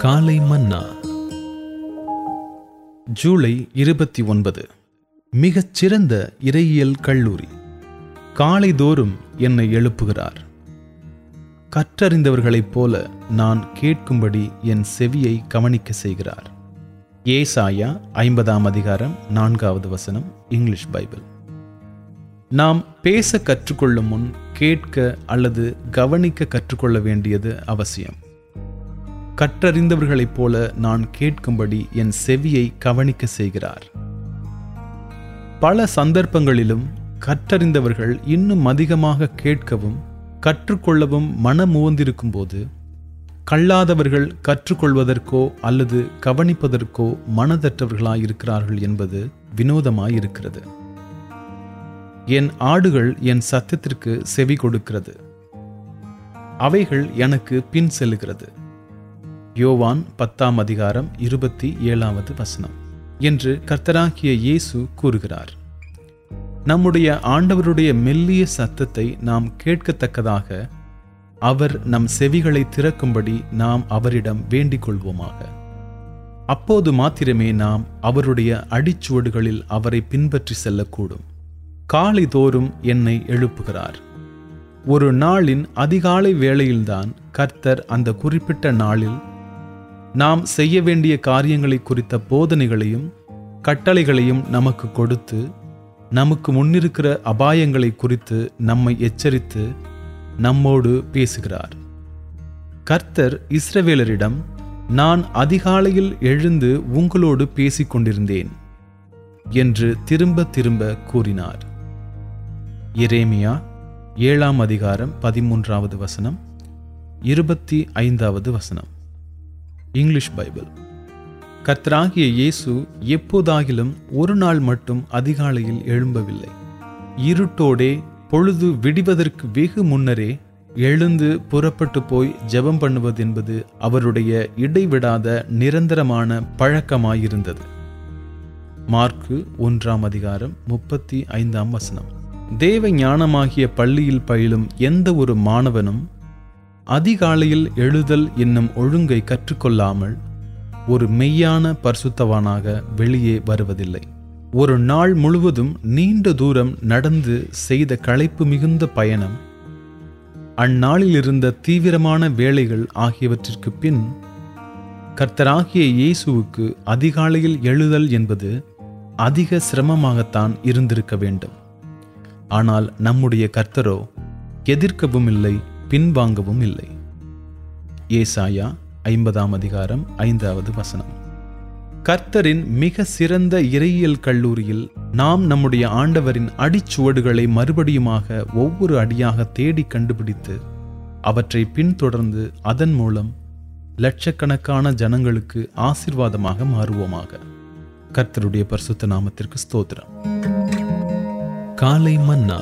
காலை மன்னா. ஜூலை இருபத்தி ஒன்பது. மிகச் சிறந்த இறையியல் கல்லூரி. காலைதோறும் என்னை எழுப்புகிறார். கற்றறிந்தவர்களைப் போல நான் கேட்கும்படி என் செவியை கவனிக்க செய்கிறார். ஏசாயா ஐம்பதாம் அதிகாரம் நான்காவது வசனம் இங்கிலீஷ் பைபிள். நாம் பேச கற்றுக்கொள்ளும் முன் கேட்க அல்லது கவனிக்க கற்றுக்கொள்ள வேண்டியது அவசியம். கற்றறிந்தவர்களைப் போல நான் கேட்கும்படி என் செவியை கவனிக்க செய்கிறார். பல சந்தர்ப்பங்களிலும் கற்றறிந்தவர்கள் இன்னும் அதிகமாக கேட்கவும் கற்றுக்கொள்ளவும் மனமுவந்திருக்கும் போது கல்லாதவர்கள் கற்றுக்கொள்வதற்கோ அல்லது கவனிப்பதற்கோ மனதற்றவர்களாயிருக்கிறார்கள் என்பது வினோதமாயிருக்கிறது. என் ஆடுகள் என் சத்தத்திற்கு செவி கொடுக்கிறது. அவைகள் எனக்கு பின் செல்லுகிறது. யோவான் பத்தாம் அதிகாரம் இருபத்தி ஏழாவது வசனம். என்று கர்த்தராகிய இயேசு கூறுகிறார். நம்முடைய ஆண்டவருடைய மெல்லிய சத்தத்தை நாம் கேட்கத்தக்கதாக அவர் நம் செவிகளை திறக்கும்படி நாம் அவரிடம் வேண்டிக் கொள்வோமாக அப்போது மாத்திரமே நாம் அவருடைய அடிச்சுவடுகளில் அவரை பின்பற்றி செல்லக்கூடும். காலை தோறும் என்னை எழுப்புகிறார். ஒரு நாளின் அதிகாலை வேளையில்தான் கர்த்தர் அந்த குறிப்பிட்ட நாளில் நாம் செய்ய வேண்டிய காரியங்களை குறித்த போதனைகளையும் கட்டளைகளையும் நமக்கு கொடுத்து நமக்கு முன்னிருக்கிற அபாயங்களை குறித்து நம்மை எச்சரித்து நம்மோடு பேசுகிறார். கர்த்தர் இஸ்ரவேலரிடம் நான் அதிகாலையில் எழுந்து உங்களோடு பேசிக்கொண்டிருந்தேன் என்று திரும்ப திரும்ப கூறினார். எரேமியா ஏழாம் அதிகாரம் பதிமூன்றாவது வசனம் இருபத்தி ஐந்தாவது வசனம். English Bible. கர்த்தராகிய இயேசு எப்போதாகிலும் ஒரு நாள் மட்டும் அதிகாலையில் எழும்பவில்லை. இருட்டோடே பொழுது விடிவதற்கு வெகு முன்னரே எழுந்து புறப்பட்டு போய் ஜெபம் பண்ணுவது என்பது அவருடைய இடைவிடாத நிரந்தரமான பழக்கமாயிருந்தது. மார்க்கு ஒன்றாம் அதிகாரம் முப்பத்தி ஐந்தாம் வசனம். தேவ ஞானமாகிய பள்ளியில் பயிலும் எந்த ஒரு மாணவனும் அதிகாலையில் எழுதல் என்னும் ஒழுங்கை கற்றுக்கொள்ளாமல் ஒரு மெய்யான பரிசுத்தவானாக வெளியே வருவதில்லை. ஒரு நாள் முழுவதும் நீண்ட தூரம் நடந்து செய்த களைப்பு மிகுந்த பயணம் அந்நாளில் இருந்த தீவிரமான வேலைகள் ஆகியவற்றிற்கு பின் கர்த்தராகிய இயேசுவுக்கு அதிகாலையில் எழுதல் என்பது அதிக சிரமமாகத்தான் இருந்திருக்க வேண்டும். ஆனால் நம்முடைய கர்த்தரோ எதிர்க்கவும் இல்லை பின்வாங்கவும் இல்லை. ஏசாயா ஐம்பதாம் அதிகாரம் ஐந்தாவது வசனம். கர்த்தரின் மிக சிறந்த இறையியல் கல்லூரியில் நாம் நம்முடைய ஆண்டவரின் அடிச்சுவடுகளை மறுபடியுமாக ஒவ்வொரு அடியாக தேடி கண்டுபிடித்து அவற்றை பின்தொடர்ந்து அதன் மூலம் லட்சக்கணக்கான ஜனங்களுக்கு ஆசிர்வாதமாக மாறுவோமாக. கர்த்தருடைய பரிசுத்த நாமத்திற்கு ஸ்தோத்திரம். காலை மன்னா.